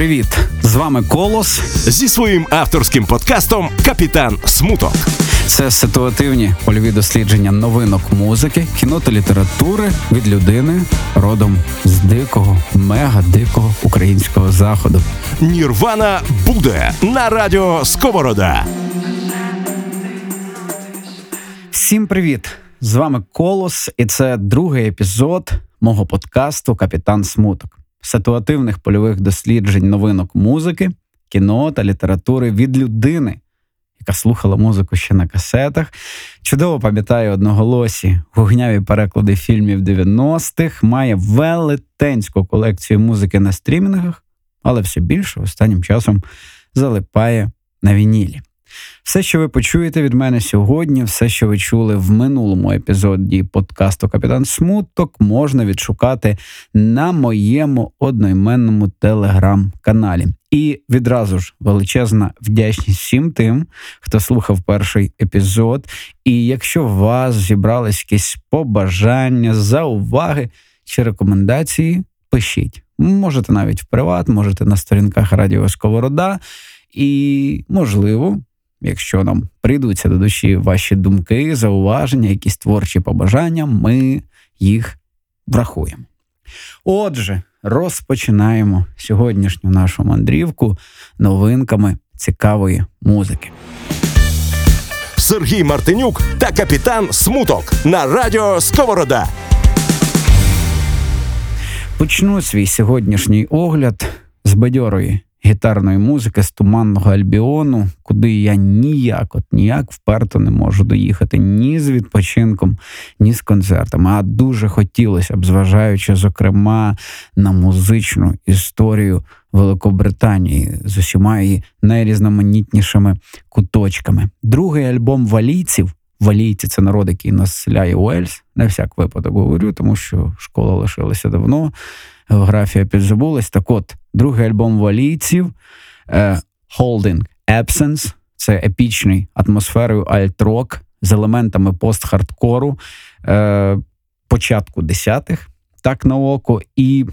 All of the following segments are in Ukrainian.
привіт! З вами Колос зі своїм авторським подкастом Капітан Смуток. Це ситуативні польові дослідження новинок музики, кіно та літератури від людини родом з дикого, мега дикого українського заходу. Нірвана буде на радіо Сковорода. Всім привіт! З вами Колос, і це другий епізод мого подкасту Капітан Смуток ситуативних польових досліджень новинок музики, кіно та літератури від людини, яка слухала музику ще на касетах. Чудово пам'ятає одноголосі гугняві переклади фільмів 90-х, має велетенську колекцію музики на стрімінгах, але все більше останнім часом залипає на вінілі. Все, що ви почуєте від мене сьогодні, все, що ви чули в минулому епізоді подкасту Капітан Смуток, можна відшукати на моєму одноіменному телеграм-каналі. І відразу ж величезна вдячність всім тим, хто слухав перший епізод. І якщо у вас зібрались якісь побажання, зауваги чи рекомендації, пишіть. Можете навіть в приват, можете на сторінках Радіо Сковорода. І, можливо, Якщо нам прийдуться до душі ваші думки, зауваження, якісь творчі побажання, ми їх врахуємо. Отже, розпочинаємо сьогоднішню нашу мандрівку новинками цікавої музики. Сергій Мартинюк та капітан Смуток на радіо Сковорода. Почну свій сьогоднішній огляд з бадьорої гітарної музики з туманного альбіону, куди я ніяк, от ніяк вперто не можу доїхати ні з відпочинком, ні з концертами. А дуже хотілося б, зважаючи, зокрема, на музичну історію Великобританії з усіма її найрізноманітнішими куточками. Другий альбом валійців. Валійці це народ, який населяє Уельс. На всяк випадок говорю, тому що школа лишилася давно географія підзабулась. Так от, другий альбом валійців е, Holding Absence. Це епічний атмосферою альт-рок з елементами пост-хардкору е, початку десятих, так на око, і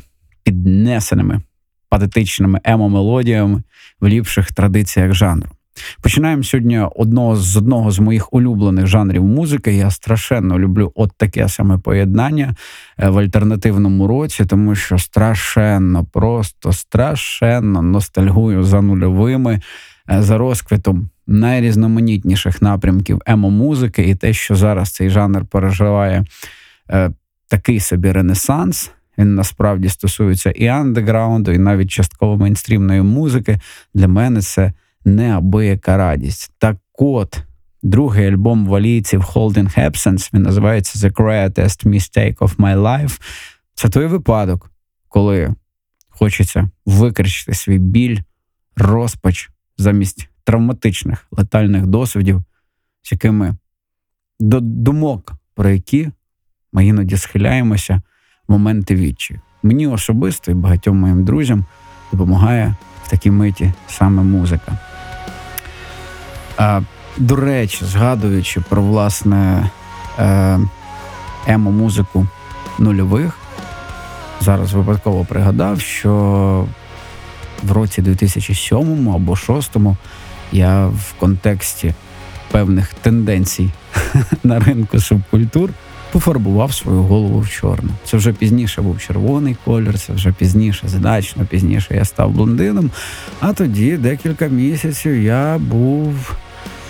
піднесеними патетичними емо-мелодіями в ліпших традиціях жанру. Починаємо сьогодні одного з одного з моїх улюблених жанрів музики. Я страшенно люблю от таке саме поєднання е, в альтернативному році, тому що страшенно, просто страшенно ностальгую за нульовими, е, за розквітом найрізноманітніших напрямків емо-музики, і те, що зараз цей жанр переживає е, такий собі ренесанс. Він насправді стосується і андеграунду, і навіть частково мейнстрімної музики. Для мене це неабияка радість. Так от, другий альбом валійців Holding Absence, він називається The Greatest Mistake of My Life. Це той випадок, коли хочеться викричити свій біль, розпач замість травматичних летальних досвідів, з якими до думок, про які ми іноді схиляємося в моменти відчі. Мені особисто і багатьом моїм друзям допомагає в такій миті саме музика. До речі, згадуючи про власне е, емо-музику нульових, зараз випадково пригадав, що в році 2007 або 2006 я в контексті певних тенденцій на ринку субкультур пофарбував свою голову в чорну. Це вже пізніше був червоний колір, це вже пізніше, значно пізніше я став блондином. А тоді декілька місяців я був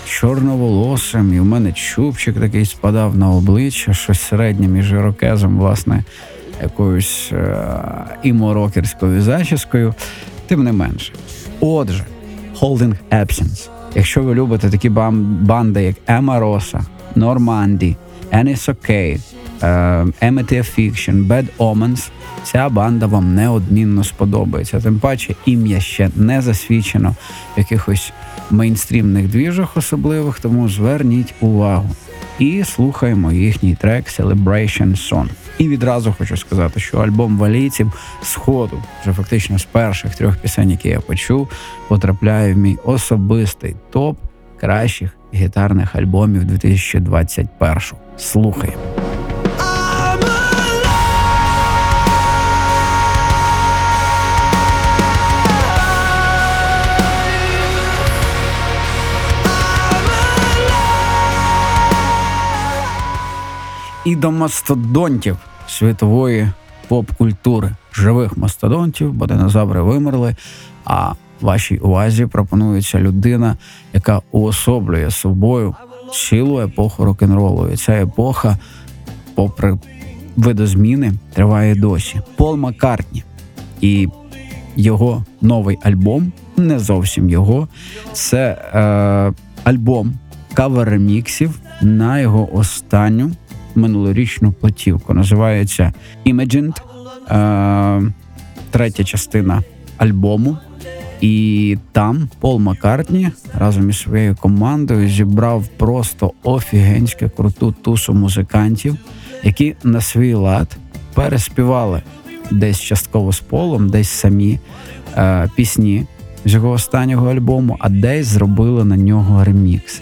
чорноволосим, і в мене чубчик такий спадав на обличчя, щось середнє між ірокезом, власне, якоюсь е- іморокерською зачіскою. Тим не менше. Отже, Holding Absence. Якщо ви любите такі банди, як Ема Роса, Норманді, Ennis Okay, Emitia Fiction, Bad Omens, ця банда вам неодмінно сподобається. Тим паче ім'я ще не засвідчено якихось мейнстрімних двіжах особливих, тому зверніть увагу. І слухаємо їхній трек Celebration Song. І відразу хочу сказати, що альбом валійців сходу, вже фактично з перших трьох пісень, які я почув, потрапляє в мій особистий топ кращих гітарних альбомів 2021 Слухаємо. І до мастодонтів світової поп-культури, живих мастодонтів, бо динозаври вимерли. А вашій увазі пропонується людина, яка уособлює собою цілу епоху рок-н-ролу. І ця епоха, попри видозміни, триває досі. Пол Маккартні і його новий альбом, не зовсім його. Це е, альбом кавер-реміксів на його останню минулорічну платівку. Називається Imagined, е, третя частина альбому. І там Пол Маккартні разом із своєю командою зібрав просто офігенське круту тусу музикантів, які на свій лад переспівали десь частково з полом, десь самі е, пісні з його останнього альбому, а десь зробили на нього ремікси.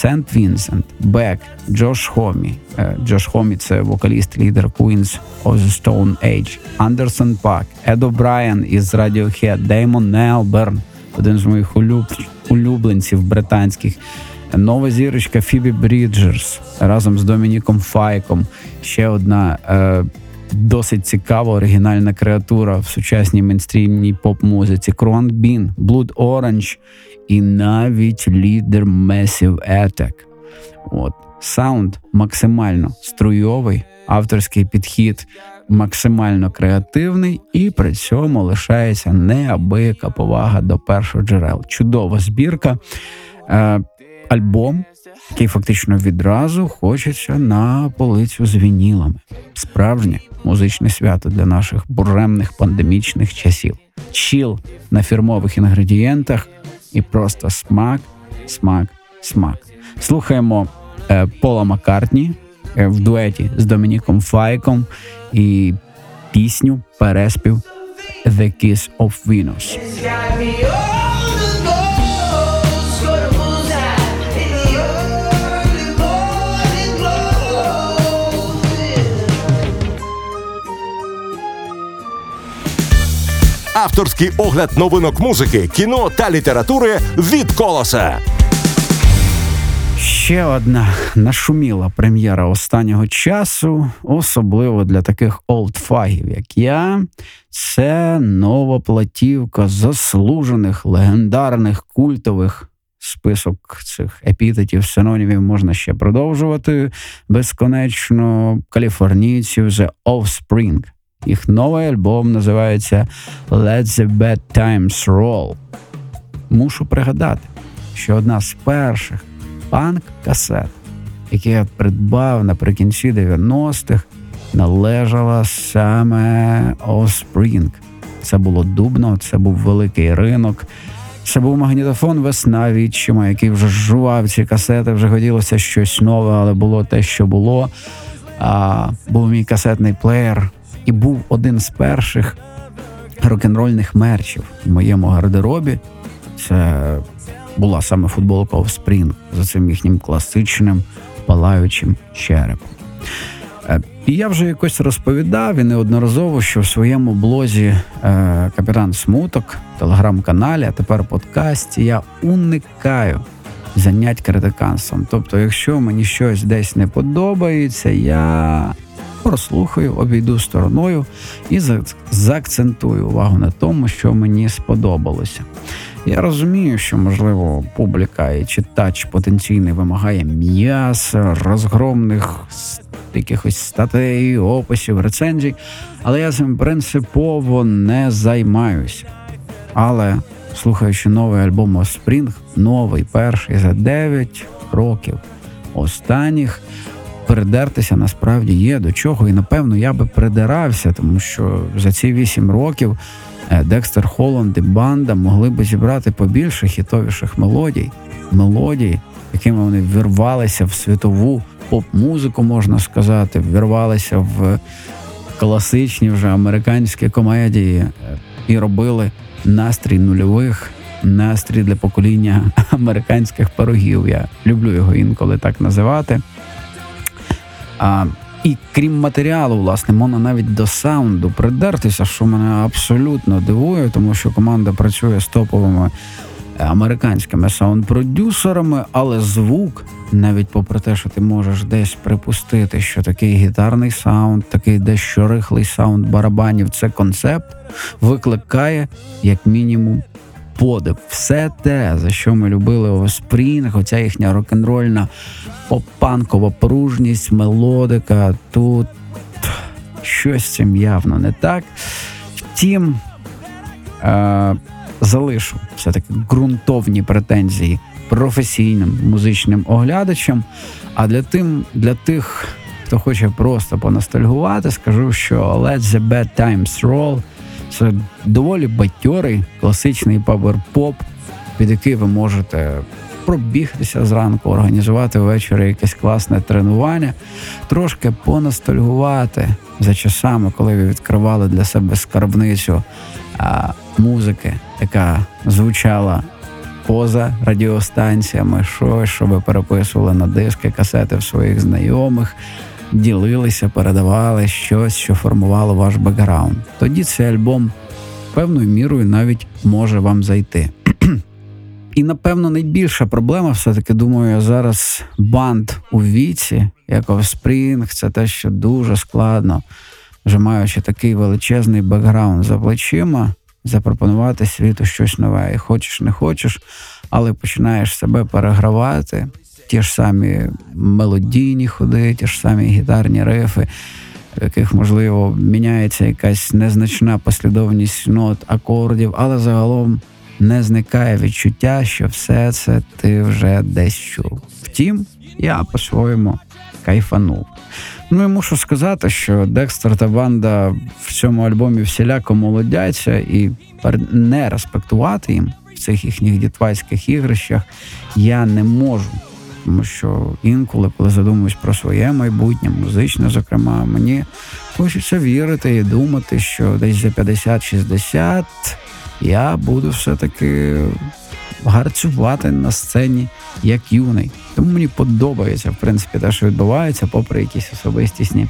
St. Vincent, Бек, Джош Хомі. Е, Джош Хомі це вокаліст, лідер Queens of the Stone Age, Андерсон Пак, Ед О'Брайен із Radiohead, Деймон Елберн, один з моїх улюб... улюбленців британських. Нова зірочка Фібі Бріджерс разом з Домініком Файком. Ще одна е, досить цікава оригінальна креатура в сучасній мейнстрімній поп-музиці. Крон Бін, Blood Orange і навіть лідер Massive Attack. От. Саунд максимально струйовий, авторський підхід максимально креативний, і при цьому лишається неабияка повага до першого джерел. Чудова збірка. Е, Альбом, який фактично відразу хочеться на полицю з вінілами. Справжнє музичне свято для наших буремних пандемічних часів. Чіл на фірмових інгредієнтах і просто смак, смак, смак. Слухаємо е, Пола Маккартні е, в дуеті з Домініком Файком і пісню переспів The Kiss of Venus. Авторський огляд новинок музики, кіно та літератури від колоса. Ще одна нашуміла прем'єра останнього часу, особливо для таких олдфагів, як я. Це нова платівка заслужених легендарних культових. Список цих епітетів, синонімів можна ще продовжувати безконечно. Каліфорнійців The Offspring. Їх новий альбом називається Let the Bad Times Roll. Мушу пригадати, що одна з перших панк-касет, які я придбав наприкінці 90-х, належала саме Offspring. Це було дубно, це був великий ринок. Це був магнітофон весна відчима, який вже жував ці касети, вже хотілося щось нове, але було те, що було. А, Був мій касетний плеєр, і був один з перших рок-н-рольних мерчів в моєму гардеробі. Це була саме футболка Offspring за цим їхнім класичним палаючим черепом. Е, І я вже якось розповідав і неодноразово, що в своєму блозі е, Капітан Смуток, телеграм-каналі, а тепер подкасті, я уникаю занять критиканством. Тобто, якщо мені щось десь не подобається, я прослухаю, обійду стороною і заакцентую увагу на тому, що мені сподобалося. Я розумію, що можливо публіка і читач потенційний вимагає м'яса, розгромних якихось статей, описів, рецензій, але я цим принципово не займаюся. Але слухаючи новий альбом Offspring, новий перший за 9 років останніх, передертися насправді є до чого, і напевно я би придирався, тому що за ці 8 років е, Декстер Холланд і банда могли би зібрати побільше хітовіших мелодій, мелодій, якими вони вірвалися в світову поп-музику, можна сказати, вірвалися в класичні вже американські комедії е, і робили настрій нульових, настрій для покоління американських пирогів. Я люблю його інколи так називати. А, і крім матеріалу, власне, можна навіть до саунду придертися, що мене абсолютно дивує, тому що команда працює з топовими американськими саунд-продюсерами, але звук, навіть попри те, що ти можеш десь припустити, що такий гітарний саунд, такий дещо рихлий саунд барабанів, це концепт, викликає як мінімум подив. Все те, за що ми любили Offspring, оця їхня рок-н-рольна попанкова пружність, мелодика. Тут щось цим явно не так. Втім, е, залишу все-таки ґрунтовні претензії професійним музичним оглядачам. А для тим, для тих, хто хоче просто поностальгувати, скажу, що Let the Bad Times Roll це доволі бадьорий класичний павер-поп, під який ви можете пробігтися зранку, організувати ввечері якесь класне тренування, трошки поностальгувати за часами, коли ви відкривали для себе скарбницю а, музики, яка звучала поза радіостанціями, щось, що ви переписували на диски, касети в своїх знайомих, ділилися, передавали щось, що формувало ваш бекграунд. Тоді цей альбом певною мірою навіть може вам зайти. І напевно найбільша проблема, все-таки думаю, зараз банд у віці, як Offspring, це те, що дуже складно, вже маючи такий величезний бекграунд за плечима, запропонувати світу щось нове. І хочеш, не хочеш, але починаєш себе перегравати. Ті ж самі мелодійні ходи, ті ж самі гітарні рифи, в яких, можливо, міняється якась незначна послідовність нот, акордів, але загалом не зникає відчуття, що все це ти вже десь чув. Втім, я по-своєму кайфанув. Ну і мушу сказати, що Декстер та банда в цьому альбомі всіляко молодяться і не респектувати їм в цих їхніх дітвацьких ігрищах я не можу. Тому що інколи, коли задумуюсь про своє майбутнє, музичне, зокрема, мені хочеться вірити і думати, що десь за 50-60 я буду все-таки гарцювати на сцені як юний. Тому мені подобається, в принципі, те, що відбувається, попри якісь особистісні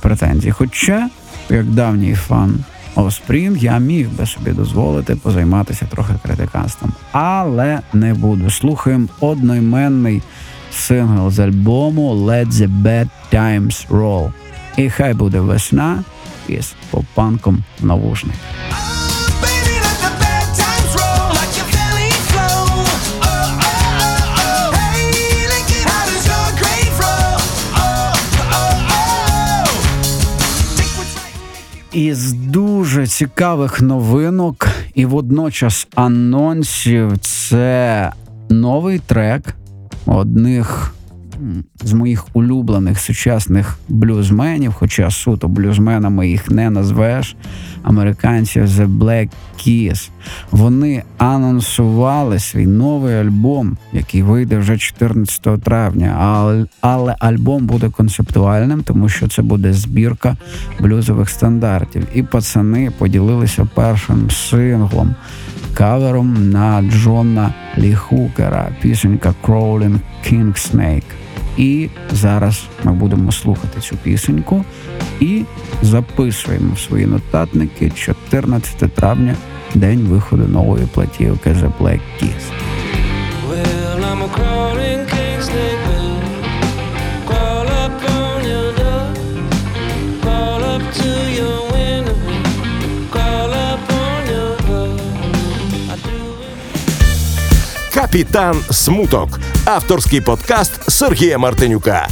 претензії. Хоча, як давній фан Offspring, я міг би собі дозволити позайматися трохи критиканством. Але не буду. Слухаємо одноіменний сингл з альбому Let the Bad Times Roll. І хай буде весна із попанком в. Із дуже цікавих новинок. І водночас анонсів це новий трек одних з моїх улюблених сучасних блюзменів, хоча суто блюзменами їх не назвеш, американців The Black Keys. Вони анонсували свій новий альбом, який вийде вже 14 травня. Але, але альбом буде концептуальним, тому що це буде збірка блюзових стандартів. І пацани поділилися першим синглом, кавером на Джона Лі Хукера, пісенька Crawling King Snake. І зараз ми будемо слухати цю пісеньку і записуємо в свої нотатники 14 травня, день виходу нової платівки The Black Keys. Капітан Смуток. Авторський подкаст Сергія Мартинюка.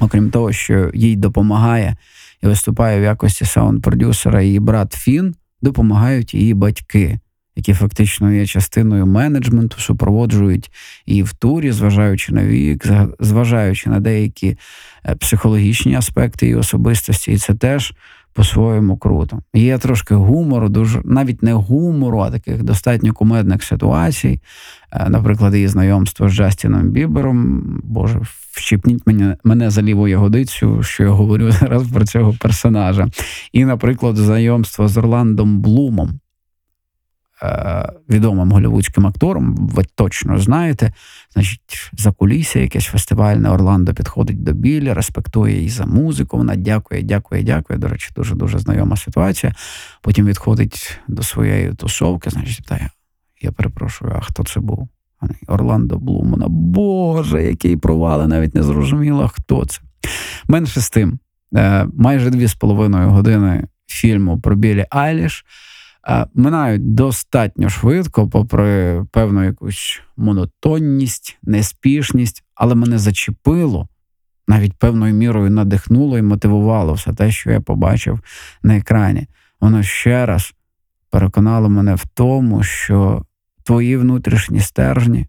Окрім того, що їй допомагає і виступає в якості саунд-продюсера, її брат Фін допомагають її батьки, які фактично є частиною менеджменту, супроводжують її в турі, зважаючи на вік, зважаючи на деякі е, психологічні аспекти її особистості, і це теж по-своєму круто. Є трошки гумору, дуже навіть не гумору, а таких достатньо кумедних ситуацій. Е, Наприклад, її знайомство з Джастіном Бібером. Боже, вщипніть мене, мене за ліву ягодицю, що я говорю зараз про цього персонажа. І, наприклад, знайомство з Орландом Блумом. Е, відомим голівудським актором, ви точно знаєте. Значить, за кулісся якесь фестивальне Орландо підходить до Білі, респектує її за музику. Вона дякує, дякує, дякує. До речі, дуже дуже знайома ситуація. Потім відходить до своєї тусовки, значить, питає: я перепрошую, а хто це був? Орландо Блум. Вона, Боже, який провали, навіть не зрозуміла, хто це. Менше з тим, е, майже дві з половиною години фільму про Білі Айліш минають достатньо швидко, попри певну якусь монотонність, неспішність, але мене зачепило, навіть певною мірою надихнуло і мотивувало все те, що я побачив на екрані. Воно ще раз переконало мене в тому, що твої внутрішні стержні,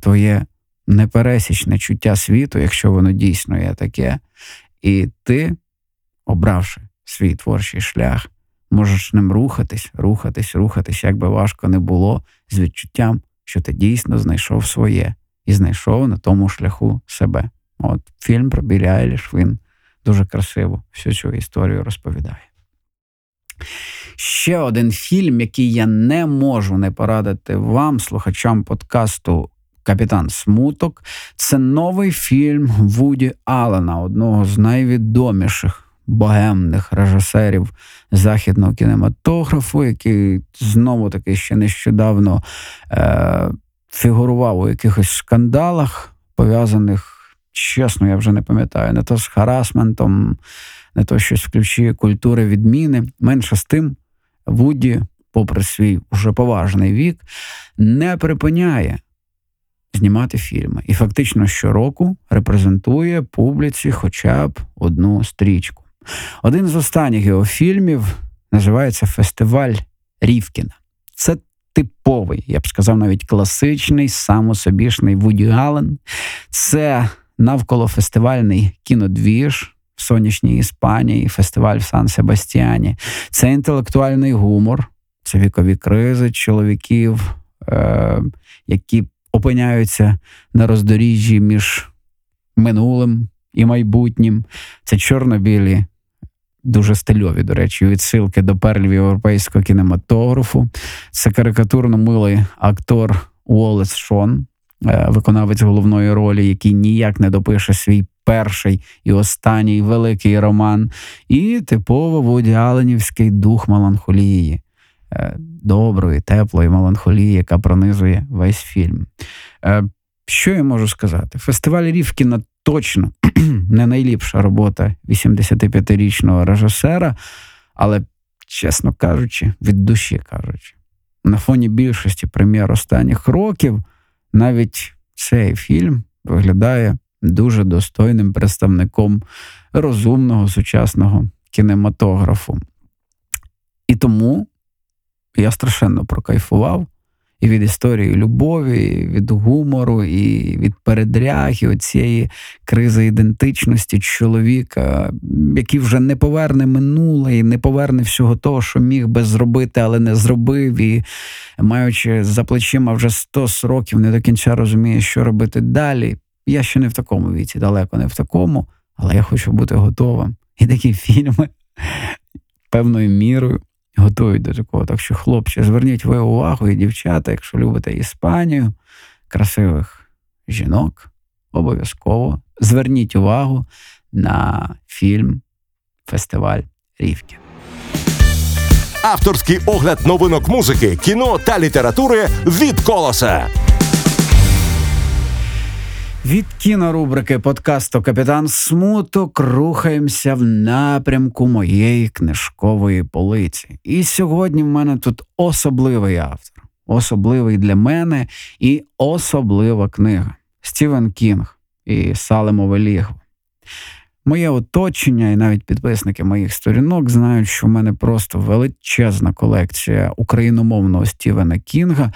твоє непересічне чуття світу, якщо воно дійсно є таке, і ти, обравши свій творчий шлях, можеш ним рухатись, рухатись, рухатись, як би важко не було, з відчуттям, що ти дійсно знайшов своє і знайшов на тому шляху себе. От фільм про Білі він дуже красиво всю цю історію розповідає. Ще один фільм, який я не можу не порадити вам, слухачам подкасту Капітан Смуток. Це новий фільм Вуді Аллена, одного з найвідоміших богемних режисерів західного кінематографу, який знову таки ще нещодавно е, фігурував у якихось скандалах, пов'язаних, чесно, я вже не пам'ятаю, не то з харасментом, не то щось в ключі культури відміни. Менше з тим, Вуді, попри свій уже поважний вік, не припиняє знімати фільми. І фактично щороку репрезентує публіці хоча б одну стрічку. Один з останніх його фільмів називається Фестиваль Рівкіна. Це типовий, я б сказав, навіть класичний, самособішний Вуді Гален. Це навколофестивальний кінодвіж в сонячній Іспанії, фестиваль в Сан Себастьяні. Це інтелектуальний гумор, це вікові кризи чоловіків, е- які опиняються на роздоріжжі між минулим і майбутнім. Це чорно-білі, дуже стильові, до речі, відсилки до перлів європейського кінематографу. Це карикатурно милий актор Уоллес Шон, е, виконавець головної ролі, який ніяк не допише свій перший і останній великий роман, і типово Вуді Аленівський дух меланхолії. е, Доброї, теплої меланхолії, яка пронизує весь фільм. Е, Що я можу сказати? Фестиваль Рівкіна точно не найліпша робота 85-річного режисера, але, чесно кажучи, від душі кажучи, на фоні більшості прем'єр останніх років навіть цей фільм виглядає дуже достойним представником розумного сучасного кінематографу. І тому я страшенно прокайфував і від історії любові, і від гумору, і від передряги цієї кризи ідентичності чоловіка, який вже не поверне минуле і не поверне всього того, що міг би зробити, але не зробив. І маючи за плечима вже 100 років, не до кінця розуміє, що робити далі. Я ще не в такому віці, далеко не в такому, але я хочу бути готовим. І такі фільми певною мірою готують до такого. Так що, хлопці, зверніть ви увагу, і дівчата, якщо любите Іспанію, красивих жінок, обов'язково зверніть увагу на фільм Фестиваль Рівки. Авторський огляд новинок музики, кіно та літератури від колоса. Від кінорубрики подкасту Капітан Смуток рухаємося в напрямку моєї книжкової полиці. І сьогодні в мене тут особливий автор, особливий для мене і особлива книга Стівен Кінг і Салемове лігво. Моє оточення і навіть підписники моїх сторінок знають, що в мене просто величезна колекція україномовного Стівена Кінга.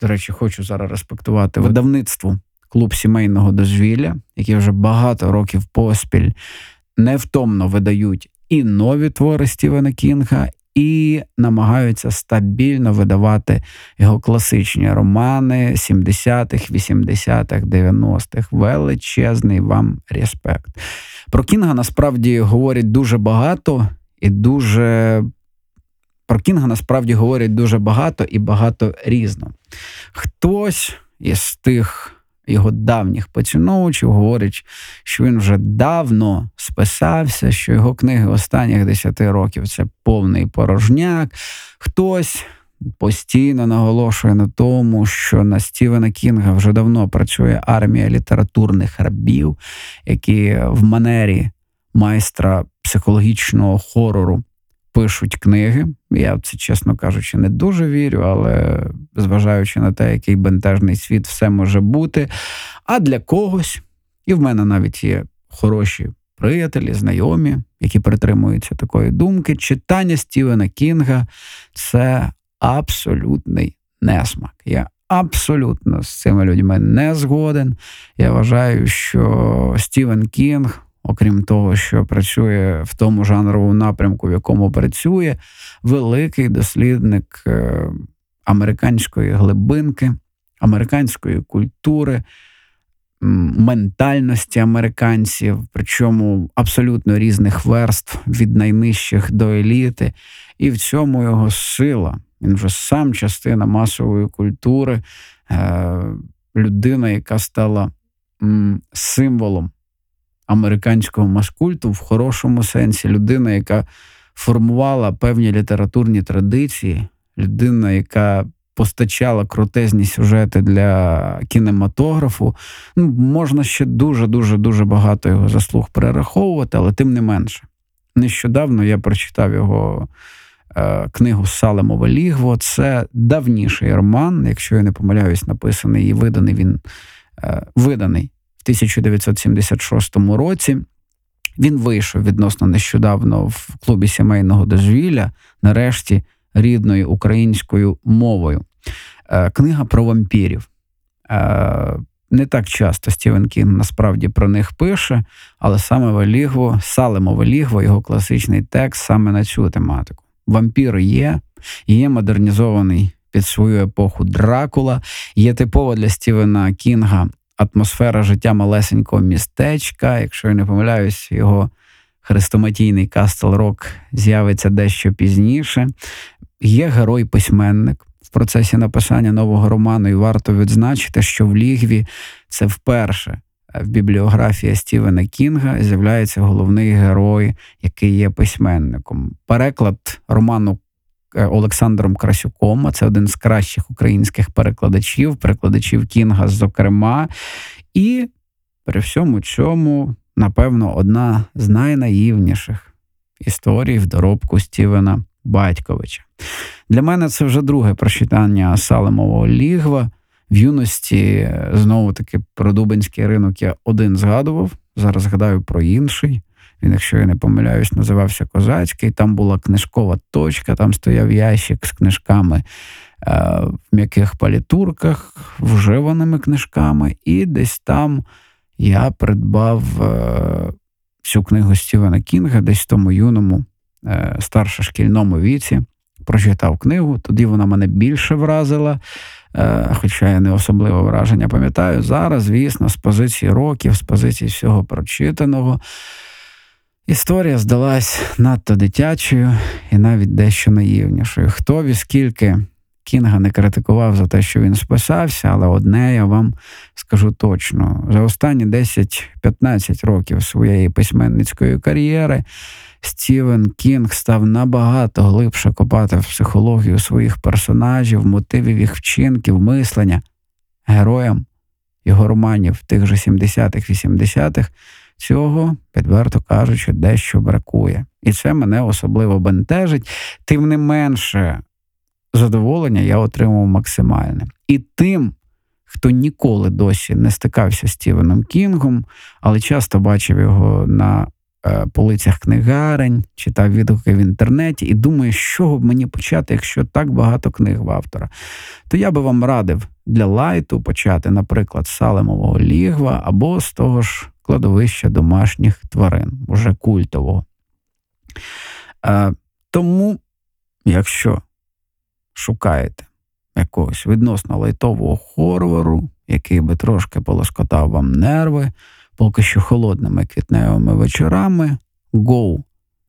До речі, хочу зараз респектувати видавництво клуб сімейного дозвілля, які вже багато років поспіль невтомно видають і нові твори Стівена Кінга, і намагаються стабільно видавати його класичні романи 70-х, 80-х, 90-х. Величезний вам респект. Про Кінга насправді говорять дуже багато і дуже про Кінга насправді говорять дуже багато і багато різно. Хтось із тих його давніх поціновувачів говорить, що він вже давно списався, що його книги останніх 10 років це повний порожняк. Хтось постійно наголошує на тому, що на Стівена Кінга вже давно працює армія літературних рабів, які в манері майстра психологічного хорору пишуть книги. Я в це, чесно кажучи, не дуже вірю, але зважаючи на те, який бентежний світ все може бути. А для когось, і в мене навіть є хороші приятелі, знайомі, які притримуються такої думки, читання Стівена Кінга це абсолютний несмак. Я абсолютно з цими людьми не згоден. Я вважаю, що Стівен Кінг, окрім того, що працює в тому жанровому напрямку, в якому працює, великий дослідник е, американської глибинки, американської культури. Ментальності американців, причому абсолютно різних верств від найнижчих до еліти, і в цьому його сила. Він вже сам частина масової культури, е, людина, яка стала символом американського маскульту в хорошому сенсі, людина, яка формувала певні літературні традиції, людина, яка постачала крутезні сюжети для кінематографу. Ну, можна ще дуже, дуже, багато його заслуг перераховувати, але тим не менше. Нещодавно я прочитав його е, книгу Салемове лігво. Це давніший роман, якщо я не помиляюсь, написаний і виданий він е, виданий 1976 році. Він вийшов відносно нещодавно в клубі сімейного дозвілля, нарешті рідною українською мовою. Е, Книга про вампірів. Е, Не так часто Стівен Кінг насправді про них пише, але саме Велігво, Салемове лігво, його класичний текст саме на цю тематику. Вампір є, є модернізований під свою епоху Дракула, є типова для Стівена Кінга атмосфера життя малесенького містечка. Якщо я не помиляюсь, його хрестоматійний Кастл Рок з'явиться дещо пізніше. Є герой-письменник в процесі написання нового роману, і варто відзначити, що в лігві це вперше в бібліографії Стівена Кінга з'являється головний герой, який є письменником. Переклад роману е, Олександром Красюком, це один з кращих українських перекладачів, перекладачів Кінга, зокрема. І при всьому цьому, напевно, одна з найнаївніших історій в доробку Стівена Батьковича. Для мене це вже друге прочитання Салемового лігва. В юності знову таки про Дубинський ринок я один згадував. Зараз згадаю про інший. Він, якщо я не помиляюсь, називався Козацький. Там була книжкова точка, там стояв ящик з книжками е, в м'яких палітурках, вживаними книжками, і десь там я придбав е, цю книгу Стівена Кінга, десь в тому юному, е, старшошкільному віці. Прочитав книгу, тоді вона мене більше вразила. Хоча я не особливо враження пам'ятаю. Зараз, звісно, з позиції років, з позиції всього прочитаного, історія здалась надто дитячою і навіть дещо наївнішою. Хто і скільки Кінга не критикував за те, що він списався, але одне я вам скажу точно: за останні 10-15 років своєї письменницької кар'єри. Стівен Кінг став набагато глибше копати в психологію своїх персонажів, мотивів їх вчинків, мислення. Героям його романів тих же 70-х, 80-х цього, відверто кажучи, дещо бракує. І це мене особливо бентежить. Тим не менше, задоволення я отримав максимальне. І тим, хто ніколи досі не стикався з Стівеном Кінгом, але часто бачив його на е, полицях книгарень, читав відгуки в інтернеті і думає, з чого б мені почати, якщо так багато книг в автора. То я би вам радив для лайту почати, наприклад, з Салемового лігва або з того ж кладовища домашніх тварин, уже культового. Е, тому, якщо шукаєте якогось відносно лайтового хорвору, який би трошки полоскотав вам нерви, поки що холодними квітневими вечорами, go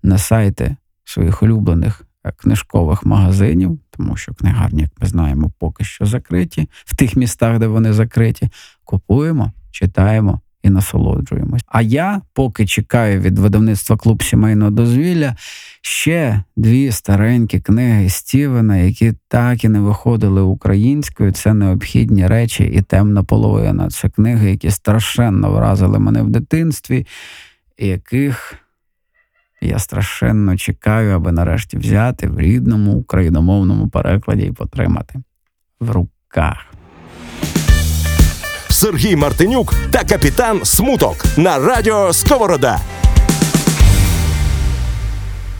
на сайти своїх улюблених е, книжкових магазинів, тому що книгарні, як ми знаємо, поки що закриті в тих містах, де вони закриті. Купуємо, читаємо і насолоджуємось. А я поки чекаю від видавництва клуб сімейного дозвілля ще дві старенькі книги Стівена, які так і не виходили українською. Це необхідні речі і темна половина. Це книги, які страшенно вразили мене в дитинстві, яких я страшенно чекаю, аби нарешті взяти в рідному україномовному перекладі і потримати в руках. Сергій Мартинюк та капітан Смуток на радіо Сковорода.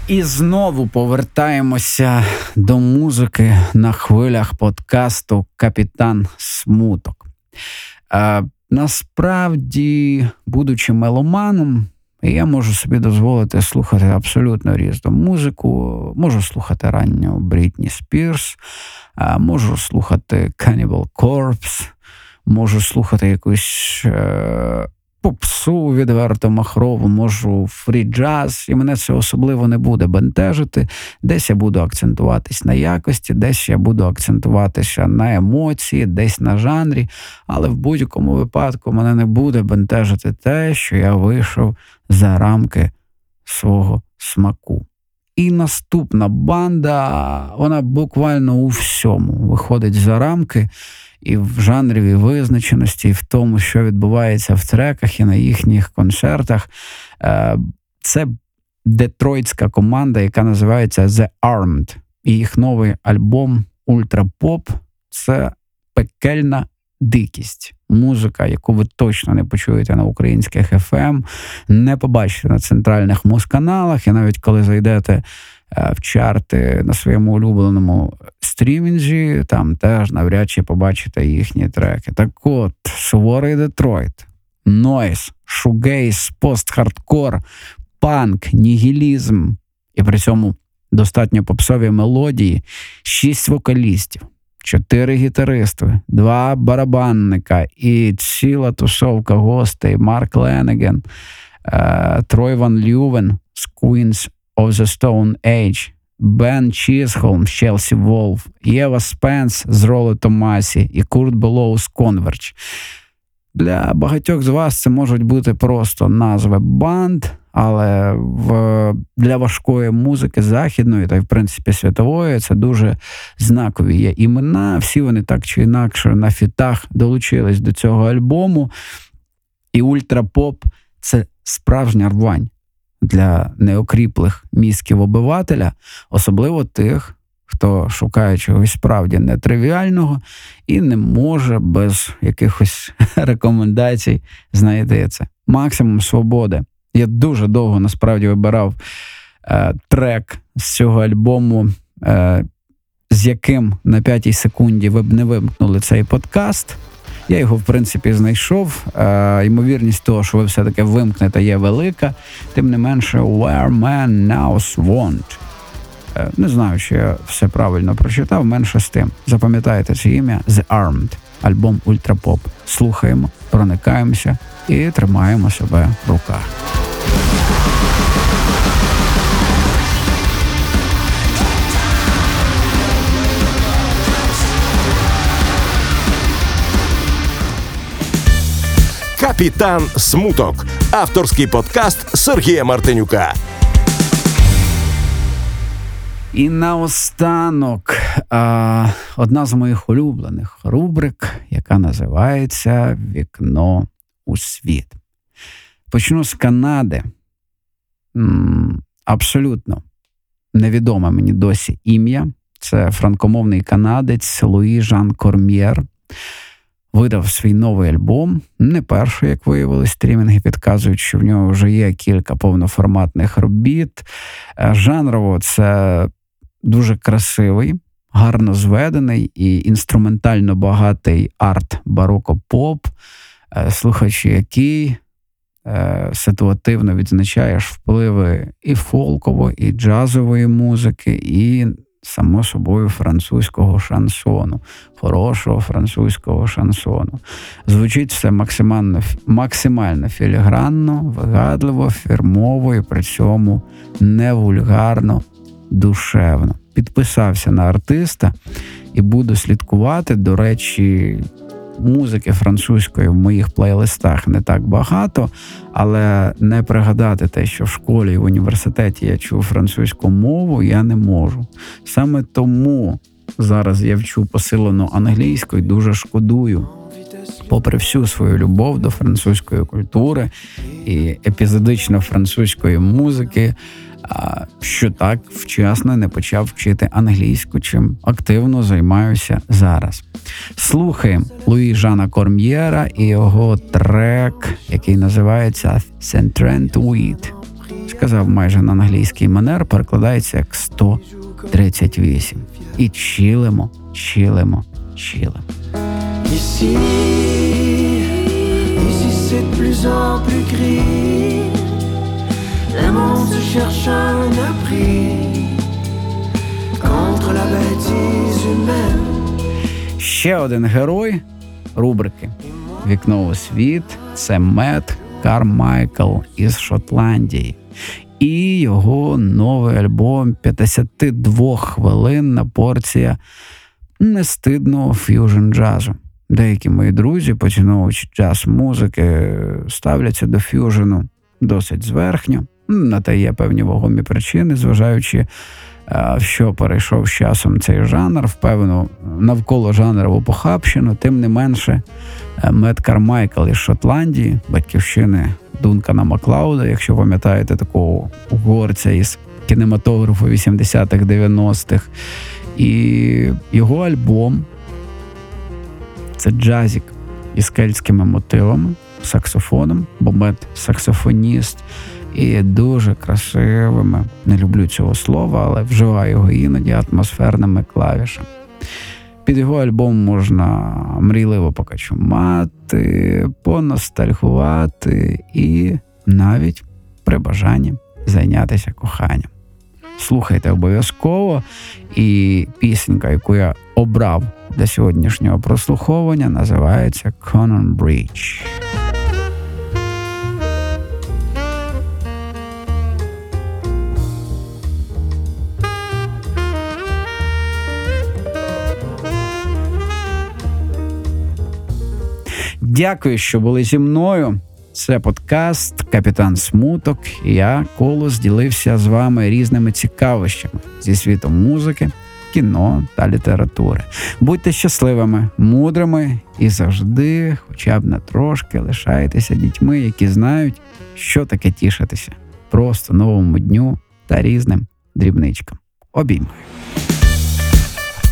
І знову повертаємося до музики на хвилях подкасту Капітан Смуток. Е, насправді, будучи меломаном, я можу собі дозволити слухати абсолютно різну музику. Можу слухати ранню Брітні Спірс, е, можу слухати Cannibal Corpse, можу слухати якусь е, попсу відверто махрову, можу фрі-джаз, і мене це особливо не буде бентежити. Десь я буду акцентуватись на якості, десь я буду акцентуватися на емоції, десь на жанрі, але в будь-якому випадку мене не буде бентежити те, що я вийшов за рамки свого смаку. І наступна банда, вона буквально у всьому виходить за рамки і в жанровій визначеності, і в тому, що відбувається в треках і на їхніх концертах. Е, Це детройтська команда, яка називається The Armed. І їх новий альбом Ультрапоп це пекельна дикість. Музика, яку ви точно не почуєте на українських FM, не побачите на центральних музканалах, і навіть коли зайдете в чарти на своєму улюбленому стрімінзі, там теж навряд чи побачите їхні треки. Так от, суворий Детройт, нойс, шугейс, постхардкор, панк, нігілізм, і при цьому достатньо попсові мелодії, шість вокалістів. Чотири гітаристи, два барабанника і ціла тусовка гостей Марк Ленеген, е, Трой Ван Лювен з Queens of the Stone Age, Бен Чізхолм з Chelsea Wolfe, Єва Спенс з Rolo Tomassi і Курт Баллу з Converge. Для багатьох з вас це можуть бути просто назви банд, але в, для важкої музики західної та в принципі світової це дуже знакові є імена. Всі вони так чи інакше на фітах долучились до цього альбому. І ультрапоп це справжня рвань для неокріплих мізків обивателя, особливо тих, хто шукає чогось справді нетривіального і не може без якихось рекомендацій знайти це. Максимум свободи. Я дуже довго насправді вибирав е, трек з цього альбому, е, з яким на п'ятій секунді ви б не вимкнули цей подкаст. Я його, в принципі, знайшов. Е, ймовірність того, що ви все-таки вимкнете, є велика. Тим не менше, Where Man Knows Want. Е, Не знаю, чи я все правильно прочитав, менше з тим. Запам'ятайте це ім'я The Armed, альбом Ультрапоп. Слухаємо, проникаємося і тримаємо себе в руках. Капітан Смуток. Авторський подкаст Сергія Мартинюка. І наостанок а, одна з моїх улюблених рубрик, яка називається Вікно у світ. Почну з Канади. Абсолютно невідоме мені досі ім'я. Це франкомовний канадець Луї Жан Корм'єр. Видав свій новий альбом. Не перший, як виявилось, стрімінги підказують, що в нього вже є кілька повноформатних робіт. Е, Жанрово це дуже красивий, гарно зведений і інструментально багатий арт бароко поп, е, слухаючи який е, ситуативно відзначаєш впливи і фолкової, і джазової музики, і, само собою, французького шансону, хорошого французького шансону. Звучить все максимально, максимально філігранно, вигадливо, фірмово і при цьому не вульгарно душевно. Підписався на артиста і буду слідкувати. До речі, музики французької в моїх плейлистах не так багато, але не пригадати те, що в школі і в університеті я чув французьку мову, я не можу. Саме тому зараз я вчу посилену англійську і дуже шкодую. Попри всю свою любов до французької культури і епізодично французької музики, що так вчасно не почав вчити англійську, чим активно займаюся зараз. Слухаємо Луї Жана Корм'єра і його трек, який називається «Centrent Weed». Сказав майже на англійський манер, перекладається як 138. І чилимо, чилимо, чилимо. Ici, ici c'est de plus en plus gris. Le se cherche un abri contre la bêtise humaine. Ще один герой рубрики Вікно у світ це Мет Кармайкл із Шотландії. І його новий альбом 52 хвилинна порція нестидного ф'южн джазу. Деякі мої друзі, поціновувачі джаз музики, ставляться до ф'южену досить зверхньо. На те є певні вагомі причини, зважаючи е, що перейшов з часом цей жанр, в певну навколо жанрову похабщину, тим не менше, е, Мет Кармайкл із Шотландії, батьківщини Дункана Маклауда, якщо пам'ятаєте такого угорця із кінематографу 80-х, 90-х. І його альбом це джазік із кельтськими мотивами, саксофоном, бо Мет саксофоніст і дуже красивими, не люблю цього слова, але вживаю його іноді атмосферними клавішами. Під його альбом можна мрійливо покачумати, поностальгувати і навіть при бажанні зайнятися коханням. Слухайте обов'язково, і пісенька, яку я обрав для сьогоднішнього прослуховування, називається Conan Bridge. Дякую, що були зі мною. Це подкаст Капітан Смуток. Я колос ділився з вами різними цікавищами зі світом музики, кіно та літератури. Будьте щасливими, мудрими і завжди, хоча б на трошки, лишайтеся дітьми, які знають, що таке тішитися. Просто новому дню та різним дрібничкам. Обіймаю.